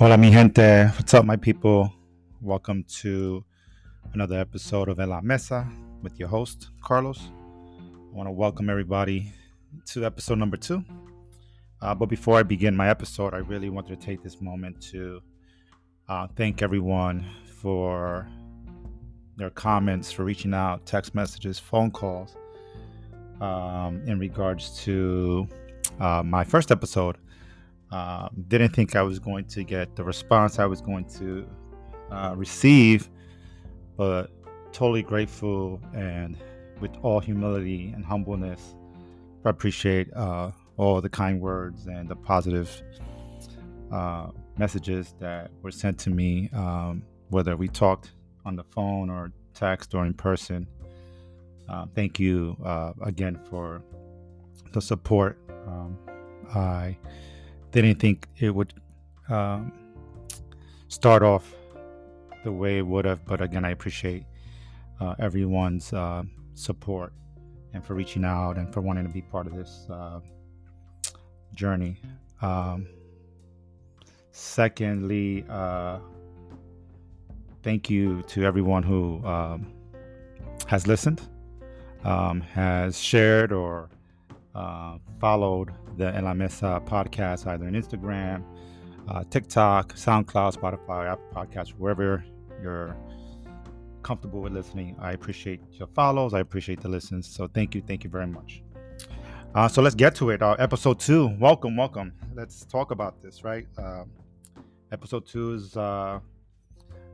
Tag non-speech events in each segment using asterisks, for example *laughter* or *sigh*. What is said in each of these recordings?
Hola, mi gente. What's up, my people? Welcome to another episode of En La Mesa with your host, Carlos. I want to welcome everybody to episode number two. Uh, but before I begin my episode, I really wanted to take this moment to uh, thank everyone for their comments, for reaching out, text messages, phone calls um, in regards to uh, my first episode. Uh, didn't think I was going to get the response I was going to uh, receive, but totally grateful and with all humility and humbleness, I appreciate uh, all the kind words and the positive uh, messages that were sent to me, um, whether we talked on the phone or text or in person. Uh, thank you uh, again for the support. Um, I didn't think it would um, start off the way it would have, but again, I appreciate uh, everyone's uh, support and for reaching out and for wanting to be part of this uh, journey. Um, secondly, uh, thank you to everyone who um, has listened, um, has shared, or uh, followed the En La Mesa podcast either on Instagram, uh, TikTok, SoundCloud, Spotify, Apple Podcasts, wherever you're comfortable with listening. I appreciate your follows. I appreciate the listens. So thank you, thank you very much. Uh, so let's get to it. Uh, episode two. Welcome, welcome. Let's talk about this, right? Uh, episode two is uh,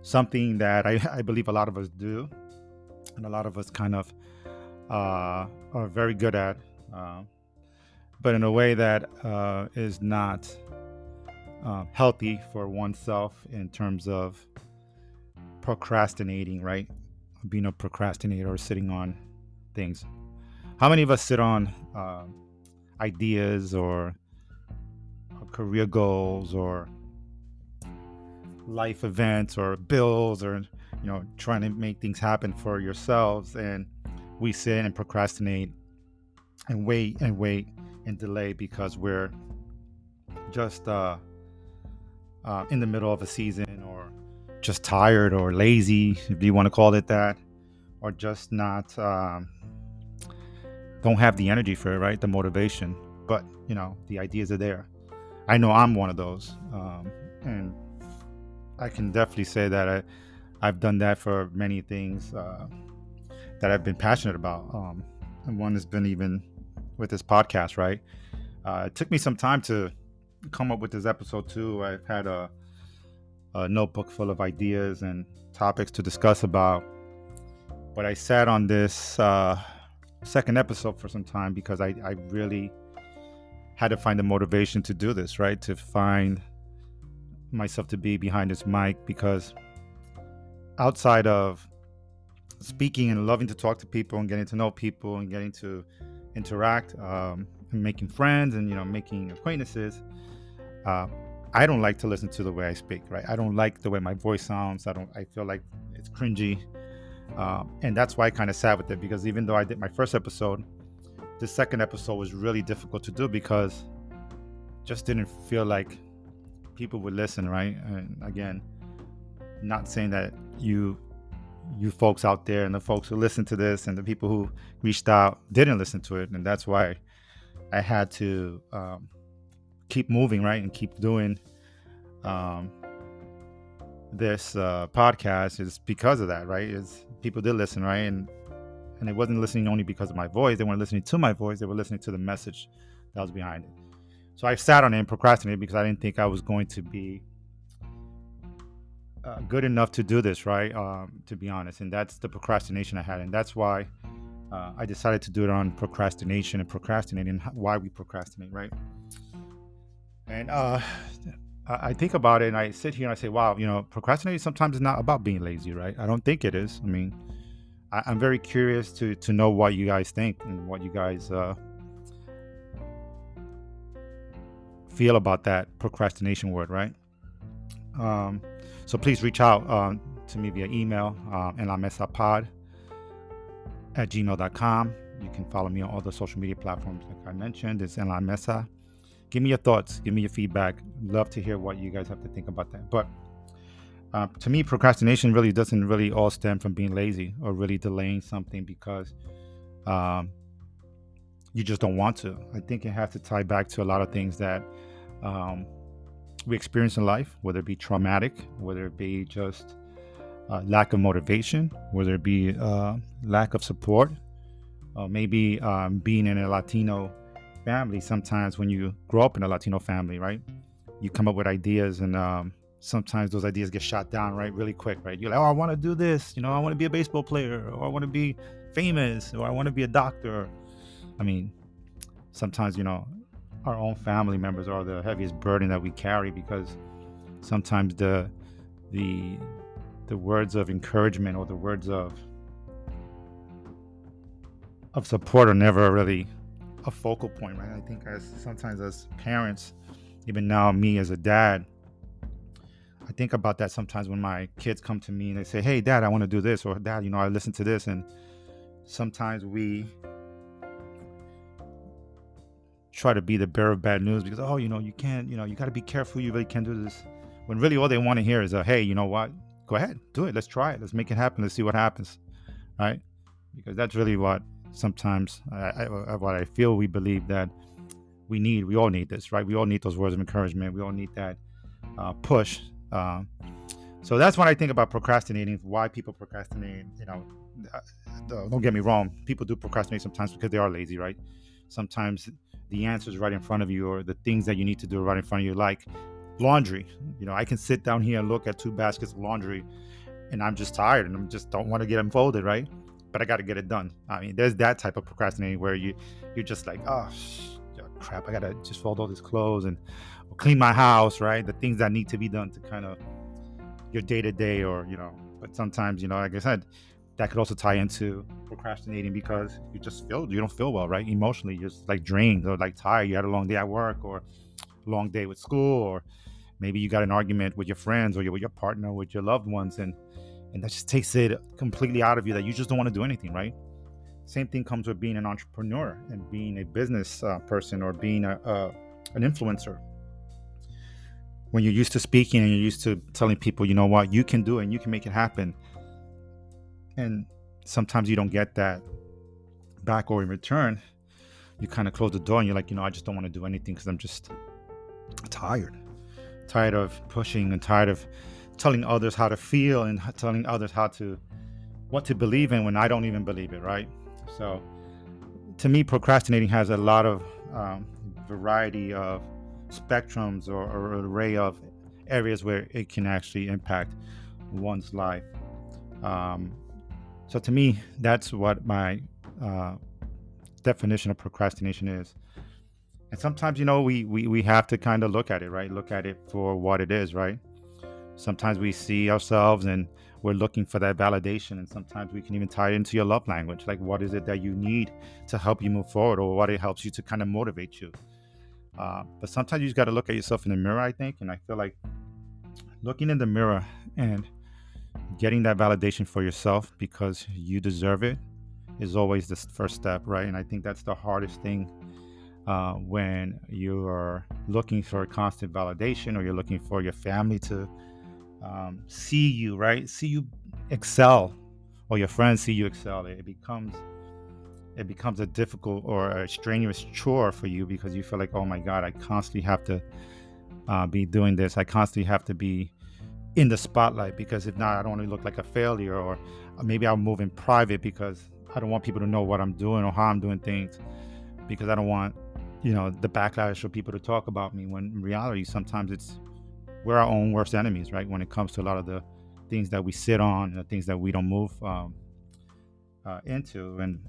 something that I, *laughs* I believe a lot of us do, and a lot of us kind of uh, are very good at, uh, but in a way that uh, is not uh, healthy for oneself in terms of procrastinating, right? Being a procrastinator or sitting on things. How many of us sit on uh, ideas or, or career goals or life events or bills or you know trying to make things happen for yourselves and we sit and procrastinate and wait and wait and delay because we're just uh, uh, in the middle of a season or just tired or lazy if you want to call it that or just not um, don't have the energy for it right the motivation but you know the ideas are there i know i'm one of those um, and I can definitely say that I, I've done that for many things uh, that I've been passionate about. Um, and one has been even with this podcast, right? Uh, it took me some time to come up with this episode too. I've had a, a notebook full of ideas and topics to discuss about, but I sat on this uh, second episode for some time because I, I really had to find the motivation to do this, right? To find myself to be behind this mic because outside of speaking and loving to talk to people and getting to know people and getting to interact um, and making friends and you know making acquaintances uh, i don't like to listen to the way i speak right? I don't like the way my voice sounds. I don't i feel like it's cringy. Um, and that's why i kind of sat with it because even though i did my first episode the second episode was really difficult to do because just didn't feel like people would listen, right? And again, not saying that you you folks out there and the folks who listen to this and the people who reached out didn't listen to it, and that's why I had to um, keep moving, right, and keep doing um, this uh, podcast is because of that, right? Is people did listen, right, and and they wasn't listening only because of my voice; they weren't listening to my voice; they were listening to the message that was behind it. So I sat on it and procrastinated because I didn't think I was going to be uh, good enough to do this, right? Um, to be honest, and that's the procrastination I had, and that's why uh, I decided to do it on procrastination and procrastinating. Why we procrastinate, right? And uh, I think about it, and I sit here and I say, "Wow, you know, procrastinating sometimes is not about being lazy, right? I don't think it is. I mean, I, am very curious to to know what you guys think and what you guys uh, feel about that procrastination word, right? Um, so please reach out um, to me via email, um, en la mesa pod at gmail.com. You can follow me on all the social media platforms, like I mentioned. It's en la mesa, give me your thoughts, give me your feedback. Love to hear what you guys have to think about that. But uh, to me, procrastination really doesn't really all stem from being lazy or really delaying something because um, you just don't want to. I think it has to tie back to a lot of things that um, we experience in life, whether it be traumatic, whether it be just uh, lack of motivation, whether it be uh, lack of support, uh, maybe um, being in a Latino family. Sometimes when you grow up in a Latino family, right, you come up with ideas, and um, sometimes those ideas get shot down, right, really quick, right. You're like, oh, I want to do this, you know, I want to be a baseball player, or I want to be famous, or I want to be a doctor. I mean, sometimes you know, our own family members are the heaviest burden that we carry because sometimes the the the words of encouragement or the words of of support are never really a focal point, right? I think as sometimes as parents, even now me as a dad, I think about that sometimes when my kids come to me and they say, "Hey, dad, I want to do this," or "Dad, you know, I listen to this," and sometimes we try to be the bearer of bad news because, oh, you know, you can't, you know, you got to be careful. You really can't do this. When really all they want to hear is, a, "Hey, you know what? Go ahead, do it. Let's try it. Let's make it happen. Let's see what happens," right? Because that's really what sometimes I, I, what I feel we believe that we need. We all need this, right? We all need those words of encouragement. We all need that uh, push. Uh, so that's what I think about procrastinating. Why people procrastinate? You know, uh, don't get me wrong. People do procrastinate sometimes because they are lazy, right? Sometimes the answers right in front of you, or the things that you need to do right in front of you, like laundry. You know, I can sit down here and look at two baskets of laundry, and I'm just tired and I just don't want to get them folded, right? but I got to get it done. I mean, there's that type of procrastinating where you you're just like, oh, oh crap, I gotta just fold all these clothes and clean my house, right? The things that need to be done to kind of your day to day, or you know. But sometimes, you know, like I said, that could also tie into procrastinating because you just feel you don't feel well, right? Emotionally, you're just like drained or like tired. You had a long day at work or long day with school, or maybe you got an argument with your friends or with your partner, with your loved ones, and and that just takes it completely out of you that you just don't want to do anything right same thing comes with being an entrepreneur and being a business uh, person or being a, a, an influencer when you're used to speaking and you're used to telling people you know what you can do it and you can make it happen and sometimes you don't get that back or in return you kind of close the door and you're like you know i just don't want to do anything because i'm just tired tired of pushing and tired of telling others how to feel and telling others how to what to believe in when I don't even believe it, right? So, to me, procrastinating has a lot of um, variety of spectrums or, or array of areas where it can actually impact one's life. Um, so, to me, that's what my uh, definition of procrastination is. And sometimes, you know, we, we, we have to kind of look at it, right? Look at it for what it is, right? Sometimes we see ourselves and we're looking for that validation. And sometimes we can even tie it into your love language. Like, what is it that you need to help you move forward, or what it helps you to kind of motivate you? Uh, but sometimes you just got to look at yourself in the mirror, I think. And I feel like looking in the mirror and getting that validation for yourself because you deserve it is always the first step, right? And I think that's the hardest thing uh, when you are looking for constant validation or you're looking for your family to um, see you, right? See you excel, or your friends see you excel. It becomes it becomes a difficult or a strenuous chore for you because you feel like, oh my God, I constantly have to uh, be doing this. I constantly have to be in the spotlight because if not, I don't want to look like a failure, or maybe I'll move in private because I don't want people to know what I'm doing or how I'm doing things because I don't want, you know, the backlash for people to talk about me. When in reality, sometimes it's we're our own worst enemies, right? When it comes to a lot of the things that we sit on, and the things that we don't move um, uh, into. And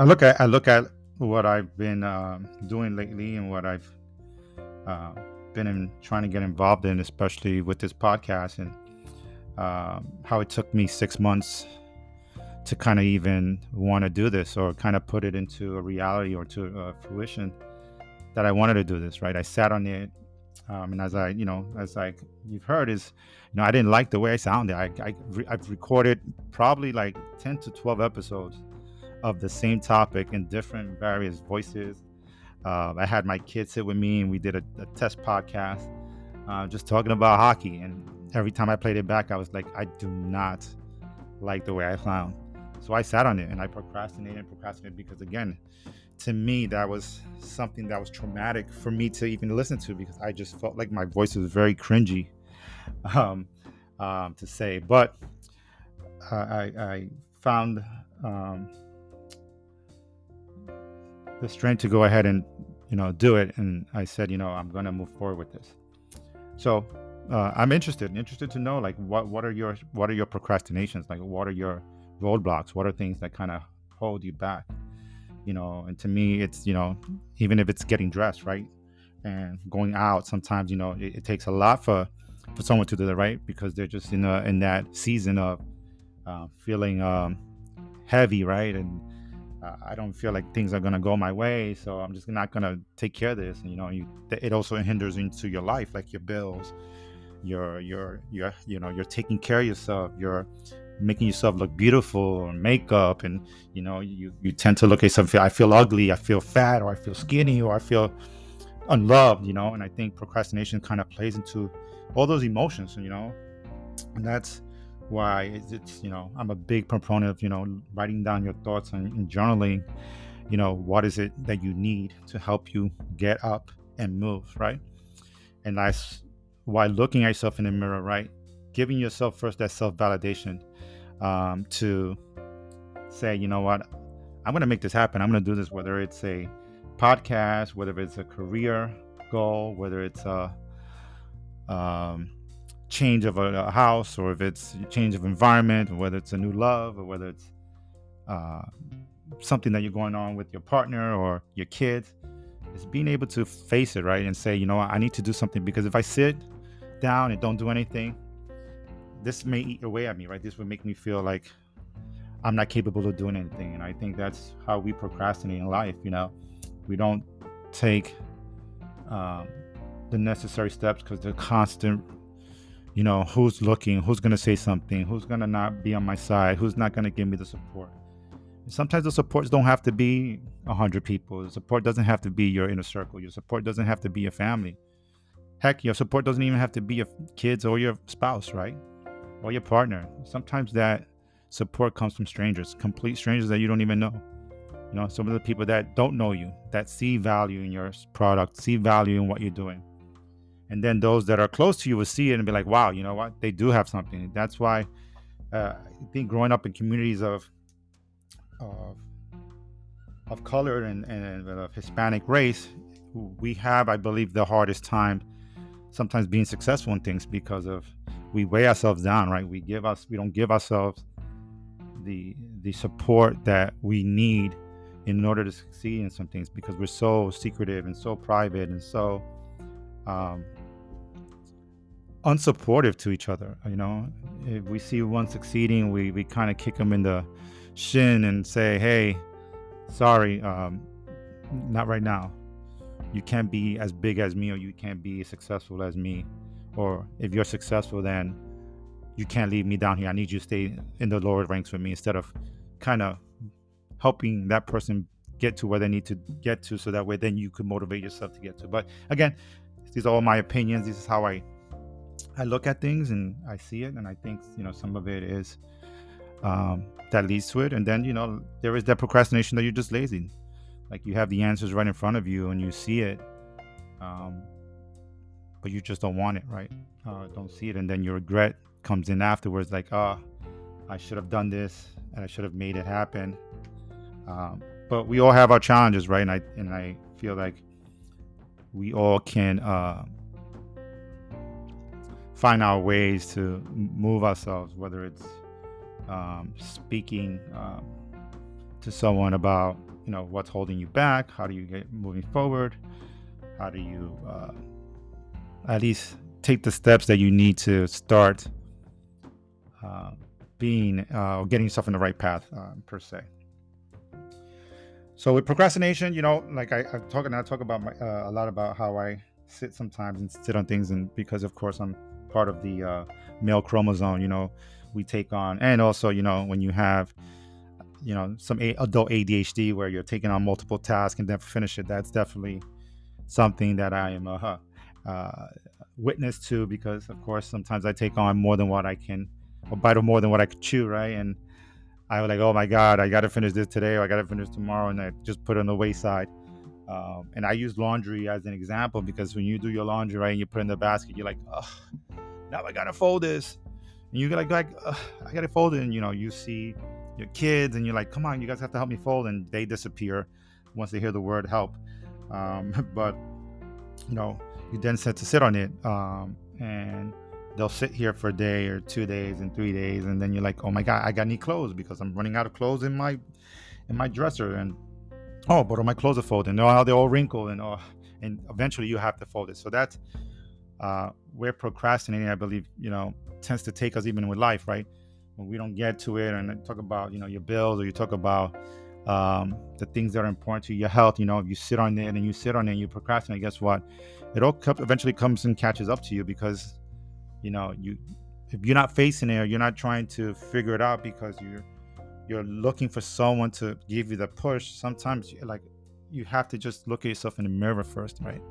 I look at I look at what I've been um, doing lately and what I've uh, been in, trying to get involved in, especially with this podcast, and um, how it took me six months to kind of even want to do this or kind of put it into a reality or to uh, fruition that I wanted to do this. Right, I sat on it um, and as I, you know, as I you've heard, is you know I didn't like the way I sounded. I, I I've recorded probably like ten to twelve episodes of the same topic in different various voices, Uh, I had my kids sit with me and we did a, a test podcast, uh, just talking about hockey. And every time I played it back, I was like, I do not like the way I sound. So I sat on it and I procrastinated and procrastinated because, again, to me, that was something that was traumatic for me to even listen to because I just felt like my voice was very cringy *laughs* um, um, to say. But uh, I, I, found um, the strength to go ahead and you know do it, and I said, you know, I'm going to move forward with this. So uh, I'm interested, interested to know like what what are your what are your procrastinations? Like what are your roadblocks? What are things that kind of hold you back? You know, and to me, it's you know, even if it's getting dressed, right, and going out, sometimes you know it, it takes a lot for for someone to do that, right, because they're just in a, in that season of uh, feeling um, heavy, right, and Uh, I don't feel like things are gonna go my way, so I'm just not gonna take care of this. And, you know, you it also hinders into your life, like your bills, your your your you know you're taking care of yourself, you're making yourself look beautiful or makeup, and you know you you tend to look at something. I feel ugly, I feel fat, or I feel skinny, or I feel unloved. You know, and I think procrastination kind of plays into all those emotions. You know, and that's why it's, it's, you know i'm a big proponent of you know writing down your thoughts and, and, journaling you know what is it that you need to help you get up and move right? And that's why looking at yourself in the mirror right giving yourself first that self-validation um, to say you know what? I'm going to make this happen. I'm going to do this whether it's a podcast whether it's a career goal whether it's a um, change of a, a, house or if it's change of environment or whether it's a new love or whether it's uh, something that you're going on with your partner or your kids is being able to face it right and say you know i need to do something because if i sit down and don't do anything this may eat away at me right? This would make me feel like i'm not capable of doing anything and i think that's how we procrastinate in life you know? We don't take um, the necessary steps because the constant you know, who's looking, who's going to say something, who's going to not be on my side, who's not going to give me the support. Sometimes the supports don't have to be 100 people. The support doesn't have to be your inner circle. Your support doesn't have to be your family. Heck, your support doesn't even have to be your kids or your spouse, right? Or your partner. Sometimes that support comes from strangers, complete strangers that you don't even know. You know, some of the people that don't know you, that see value in your product, see value in what you're doing and then those that are close to you will see it and be like wow you know what? They do have something. That's why uh, i think growing up in communities of of, of color and, and of hispanic race we have i believe the hardest time sometimes being successful in things because of we weigh ourselves down right? We give us we don't give ourselves the the support that we need in order to succeed in some things because we're so secretive and so private and so um, unsupportive to each other. You know, if we see one succeeding, we we kind of kick them in the shin and say, "Hey, sorry, um, not right now. You can't be as big as me, or you can't be successful as me. Or if you're successful, then you can't leave me down here. I need you to stay in the lower ranks with me instead of kind of helping that person get to where they need to get to so that way then you could motivate yourself to get to but again these are all my opinions this is how i I look at things and I see it, and I think you know some of it is um, that leads to it, and then you know there is that procrastination that you're just lazy, like you have the answers right in front of you and you see it, um, but you just don't want it, right? Uh, don't see it, and then your regret comes in afterwards, like, oh, I should have done this and I should have made it happen. Um, but we all have our challenges, right? And I and I feel like we all can. Uh, find our ways to move ourselves, whether it's um, speaking um, to someone about you know what's holding you back, how do you get moving forward, how do you uh, at least take the steps that you need to start uh, being uh, or getting yourself in the right path uh, per se. So with procrastination, you know, like I, I talk and I talk about my, uh, a lot about how I sit sometimes and sit on things, and because of course I'm part of the uh, male chromosome, you know, we take on, and also, you know, when you have you know some adult ADHD where you're taking on multiple tasks and then finish it. That's definitely something that I am a uh, witness to because, of course, sometimes I take on more than what I can, or bite of more than what I could chew, right? And I was like, oh my God, I got to finish this today, or I got to finish tomorrow, and I just put it on the wayside. Um, and I use laundry as an example because when you do your laundry, right, and you put in the basket, you're like, oh, now I gotta fold this, and you're like, like I gotta fold it, and you know, you see your kids, and you're like, come on, you guys have to help me fold, and they disappear once they hear the word help. Um, *laughs* but you know, you then set to sit on it, um, and they'll sit here for a day or two days and three days, and then you're like, oh my god, I got need clothes because I'm running out of clothes in my in my dresser, and oh, but my clothes are folded, oh, they're all wrinkled, and oh, and eventually you have to fold it. So that's uh, where procrastinating, I believe, you know, tends to take us even with life, right? When we don't get to it, and talk about you know your bills, or you talk about um, the things that are important to your health. You know, if you sit on it and you sit on it and you procrastinate, guess what? It all eventually comes and catches up to you because, you know, you if you're not facing it, or you're not trying to figure it out because you're you're looking for someone to give you the push. Sometimes, like, you have to just look at yourself in the mirror first, right?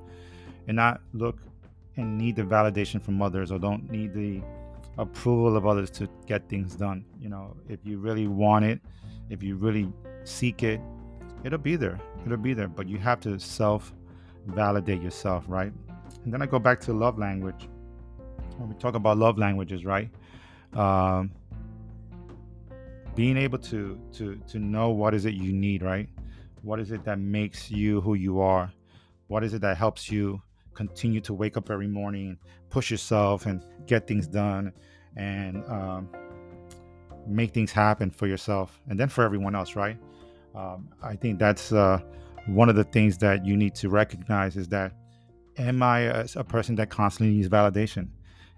And not look and need the validation from others or don't need the approval of others to get things done. You know, if you really want it, if you really seek it, it'll be there. It'll be there. But you have to self validate yourself, right? And then I go back to love language. When we talk about love languages, right? Um, being able to to to know what is it you need, right? What is it that makes you who you are? What is it that helps you continue to wake up every morning, push yourself, and get things done, and um, make things happen for yourself, and then for everyone else, right? Um, I think that's uh, one of the things that you need to recognize is that am I a, a, person that constantly needs validation?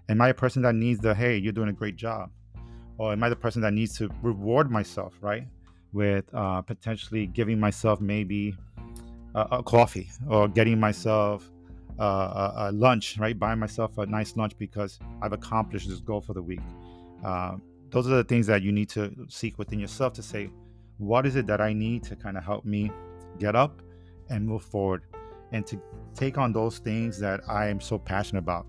Am I a person that needs the hey, you're doing a great job? Or am I the person that needs to reward myself, right? With uh, potentially giving myself maybe a, a coffee or getting myself a, a, lunch, right? Buying myself a nice lunch because I've accomplished this goal for the week. Uh, those are the things that you need to seek within yourself to say, what is it that I need to kind of help me get up and move forward and to take on those things that I am so passionate about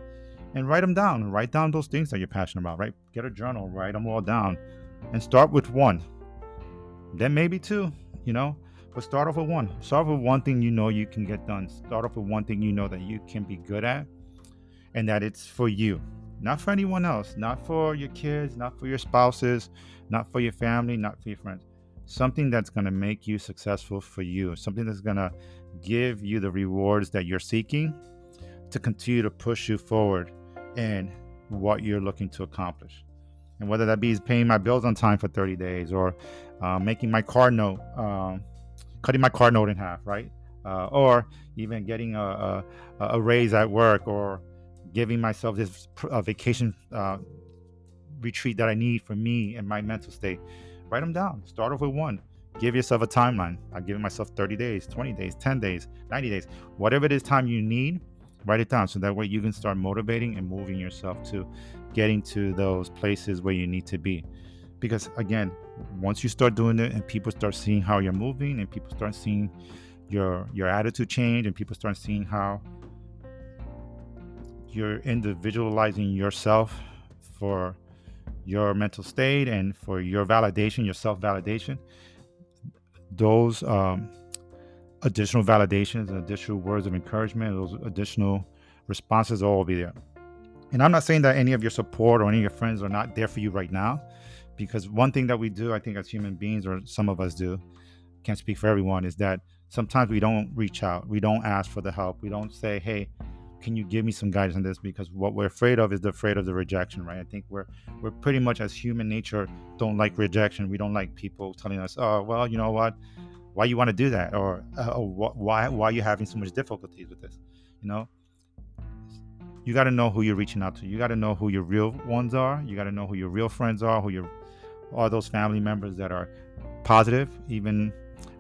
and write them down. Write down those things that you're passionate about, right? Get a journal, write them all down and start with one. Then maybe two, you know, but start off with one. Start off with one thing you know you can get done. Start off with one thing you know that you can be good at and that it's for you, not for anyone else, not for your kids, not for your spouses, not for your family, not for your friends something that's to make you successful for you, something that's to give you the rewards that you're seeking to continue to push you forward in what you're looking to accomplish. And whether that be paying my bills on time for 30 days or uh, making my car note, um, cutting my car note in half, right? Uh, or even getting a, a, a, raise at work or giving myself this vacation uh, retreat that I need for me and my mental state write them down. Start off with one. Give yourself a timeline. I give myself 30 days, 20 days, 10 days, 90 days, whatever it is time you need, write it down so that way you can start motivating and moving yourself to getting to those places where you need to be. Because again, once you start doing it and people start seeing how you're moving and people start seeing your your attitude change and people start seeing how you're individualizing yourself for your mental state and for your validation, your self validation, those um, additional validations and additional words of encouragement, those additional responses will all be there. And I'm not saying that any of your support or any of your friends are not there for you right now, because one thing that we do, I think, as human beings, or some of us do, can't speak for everyone, is that sometimes we don't reach out, we don't ask for the help, we don't say, hey, can you give me some guidance on this? Because what we're afraid of is the afraid of the rejection right? I think we're we're pretty much as human nature don't like rejection. We don't like people telling us oh well you know what why you want to do that? Or uh, oh, why why you having so much difficulties with this? You know? You got to know who you're reaching out to. You got to know who your real ones are. You got to know who your real friends are who your are those family members that are positive even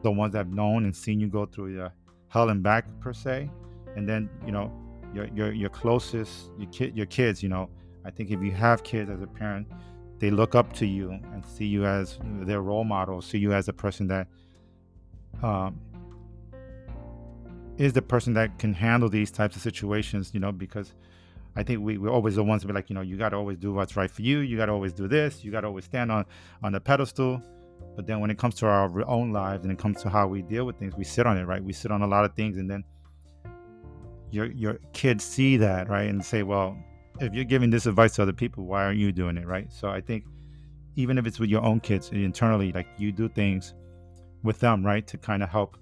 the ones that have known and seen you go through the hell and back per se. And then you know your your your closest your kid your kids you know. I think if you have kids as a parent they look up to you and see you as their role model, see you as a person that um, is the person that can handle these types of situations, you know, because I think we, we're always the ones to be like, you know, you got to always do what's right for you. You got to always do this. You got to always stand on, on the pedestal. But then when it comes to our own lives and it comes to how we deal with things, we sit on it, right? We sit on a lot of things. And then your, your kids see that, right? And say, well, if you're giving this advice to other people, why aren't you doing it, right? So I think even if it's with your own kids internally, like you do things with them, right, to kind of help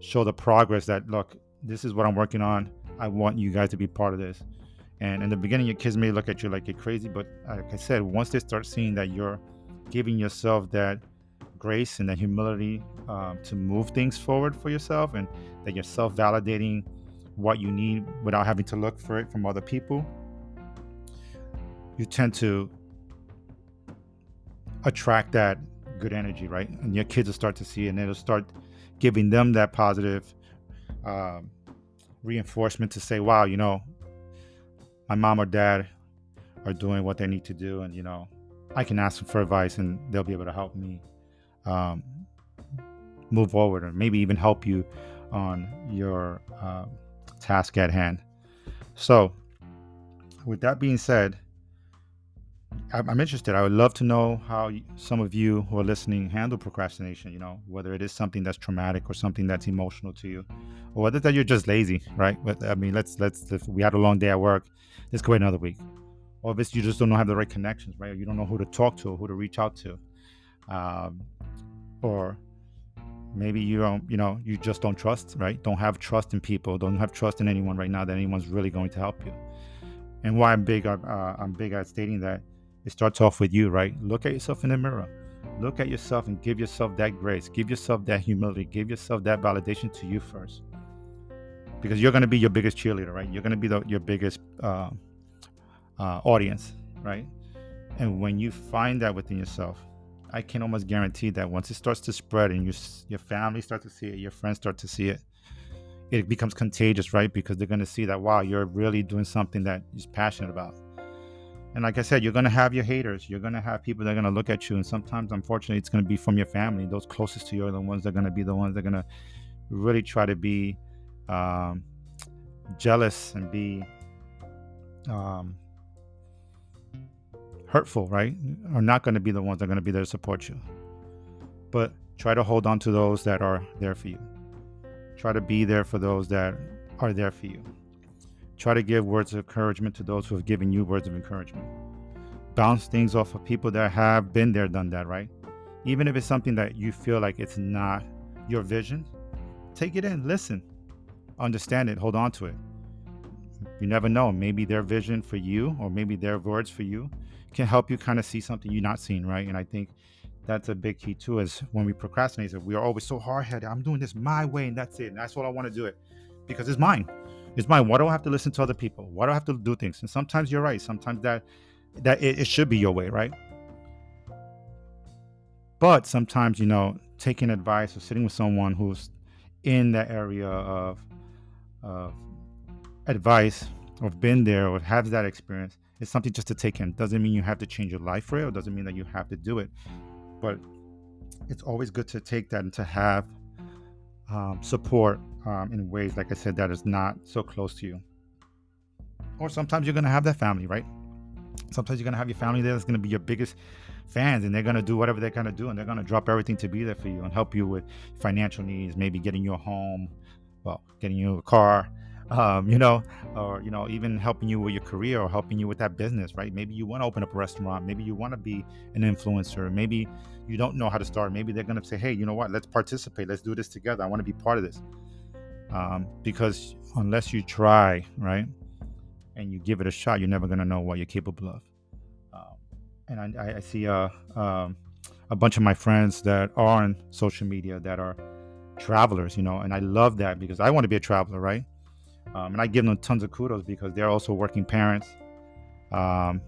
show the progress that look, this is what I'm working on. I want you guys to be part of this. And in the beginning, your kids may look at you like you're crazy, but like I said, once they start seeing that you're giving yourself that grace and that humility um, to move things forward for yourself, and that you're self-validating what you need without having to look for it from other people, you tend to attract that good energy, right? And your kids will start to see and it'll start giving them that positive um, reinforcement to say, wow, you know, my mom or dad are doing what they need to do, and you know, I can ask them for advice, and they'll be able to help me um, move forward, or maybe even help you on your uh, task at hand. So, with that being said, I'm interested. I would love to know how some of you who are listening handle procrastination. You know, whether it is something that's traumatic or something that's emotional to you, or whether that you're just lazy, right? But I mean, let's let's if we had a long day at work, let's go another week. Or if it's you just don't have the right connections, right? Or you don't know who to talk to, or who to reach out to, um, or maybe you don't, you know, you just don't trust, right? Don't have trust in people, don't have trust in anyone right now that anyone's really going to help you. And why I'm big, uh, I'm big at stating that it starts off with you, right? Look at yourself in the mirror. Look at yourself and give yourself that grace. Give yourself that humility. Give yourself that validation to you first. Because you're going to be your biggest cheerleader, right? You're going to be the, your biggest uh, uh, audience, right? And when you find that within yourself, I can almost guarantee that once it starts to spread and your your family starts to see it, your friends start to see it, it becomes contagious, right? Because they're going to see that wow, you're really doing something that you're passionate about. And like I said, you're to have your haters. You're to have people that are to look at you. And sometimes, unfortunately, it's to be from your family. Those closest to you are the ones that are to be the ones that are to really try to be um, jealous and be um, hurtful, right? Are not to be the ones that are to be there to support you. But try to hold on to those that are there for you. Try to be there for those that are there for you. Try to give words of encouragement to those who have given you words of encouragement. Bounce things off of people that have been there, done that, right? Even if it's something that you feel like it's not your vision, take it in, listen, understand it, hold on to it. You never know. Maybe their vision for you, or maybe their words for you, can help you kind of see something you're not seeing, right? And I think that's a big key too. Is when we procrastinate, we are always so hard headed. I'm doing this my way, and that's it. And that's what I want to do it because it's mine. It's mine. Why do I have to listen to other people? Why do I have to do things? And sometimes you're right. Sometimes that that it, it should be your way, right? But sometimes, you know, taking advice or sitting with someone who's in that area of, of advice or been there or has that experience is something just to take in. Doesn't mean you have to change your life for it, or doesn't mean that you have to do it. But it's always good to take that and to have um, support um, in ways, like I said, that is not so close to you. Or sometimes you're going to have that family, right? Sometimes you're going to have your family there that's going to be your biggest fans and they're going to do whatever they're going to do and they're going to drop everything to be there for you and help you with financial needs, maybe getting you a home, well, getting you a car, um, you know, or, you know, even helping you with your career or helping you with that business, right? Maybe you want to open up a restaurant. Maybe you want to be an influencer. Maybe you don't know how to start. Maybe they're going to say, hey, you know what? Let's participate. Let's do this together. I want to be part of this um, because unless you try, right, and you give it a shot, you're never to know what you're capable of. Um, and I, I see a, um, a bunch of my friends that are on social media that are travelers, you know, and I love that because I want to be a traveler, right? Um, and I give them tons of kudos because they're also working parents um,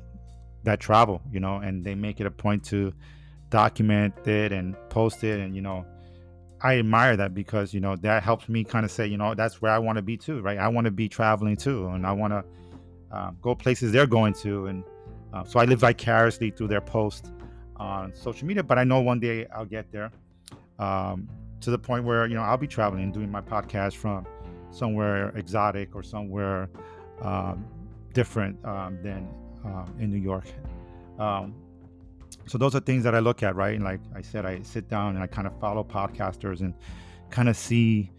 that travel, you know, and they make it a point to document it and post it and, you know, I admire that because you know that helps me kind of say you know that's where I want to be too, right? I want to be traveling too, and I want to um, go places they're going to, and Uh, so I live vicariously through their posts on social media, but I know one day I'll get there um, to the point where you know I'll be traveling and doing my podcast from somewhere exotic or somewhere um, different um, than um, in New York. So those are things that I look at, right? And like I said, I sit down and I kind of follow podcasters and kind of see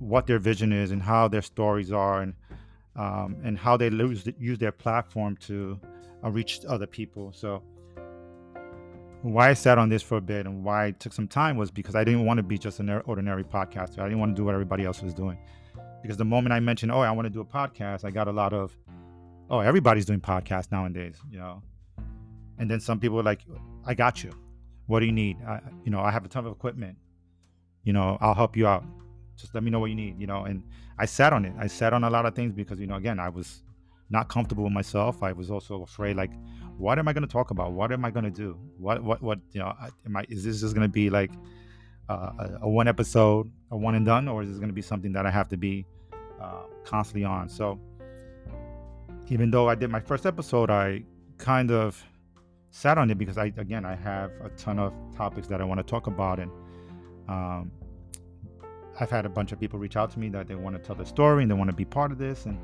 what their vision is and how their stories are and um, and how they lose, use their platform to uh, reach other people. So why I sat on this for a bit and why I took some time was because I didn't want to be just an ordinary podcaster. I didn't want to do what everybody else was doing. Because the moment I mentioned, oh, I want to do a podcast, I got a lot of, oh, everybody's doing podcasts nowadays, you know. And then some people were like, I got you. What do you need? I, you know, I have a ton of equipment. You know, I'll help you out. Just let me know what you need, you know. And I sat on it. I sat on a lot of things because, you know, again, I was not comfortable with myself. I was also afraid, like, what am I going to talk about? What am I going to do? What, what, what, you know, am I, is this just going to be like uh, a, a, one episode, a one and done, or is this going to be something that I have to be uh, constantly on? So even though I did my first episode, I kind of sat on it because I, again, I have a ton of topics that I want to talk about. And um, I've had a bunch of people reach out to me that they want to tell the story and they want to be part of this. And,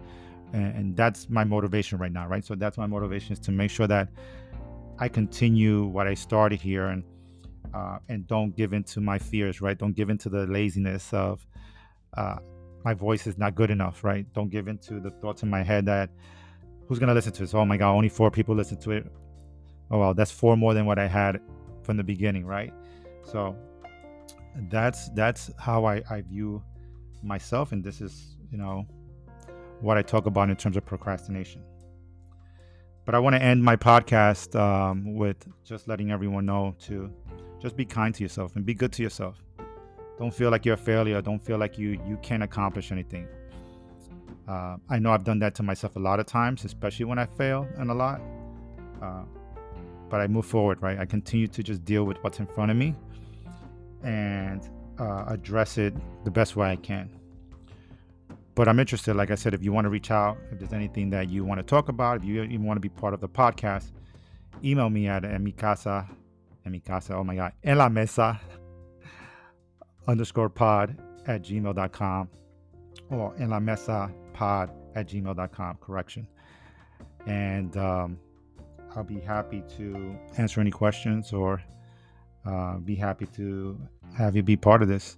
and, and that's my motivation right now right so that's my motivation is to make sure that i continue what i started here and uh, and don't give in to my fears right don't give in to the laziness of uh, my voice is not good enough right don't give in to the thoughts in my head that who's to listen to this oh my god only four people listen to it oh well that's four more than what i had from the beginning right so that's that's how i i view myself and this is you know what I talk about in terms of procrastination. But I want to end my podcast um, with just letting everyone know to just be kind to yourself and be good to yourself. Don't feel like you're a failure. Don't feel like you you can't accomplish anything. Uh, I know I've done that to myself a lot of times, especially when I fail and a lot. Uh, but I move forward, right? I continue to just deal with what's in front of me and uh, address it the best way I can but I'm interested, like I said, if you want to reach out, if there's anything that you want to talk about, if you even want to be part of the podcast, email me at emicasa, emicasa, oh my God, en la mesa *laughs* underscore pod at gmail.com or en la mesa pod at gmail.com, correction. And um, I'll be happy to answer any questions or uh, be happy to have you be part of this.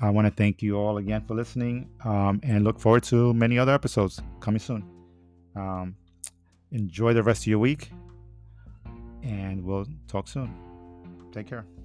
I want to thank you all again for listening um, and look forward to many other episodes coming soon. Um, enjoy the rest of your week and we'll talk soon. Take care.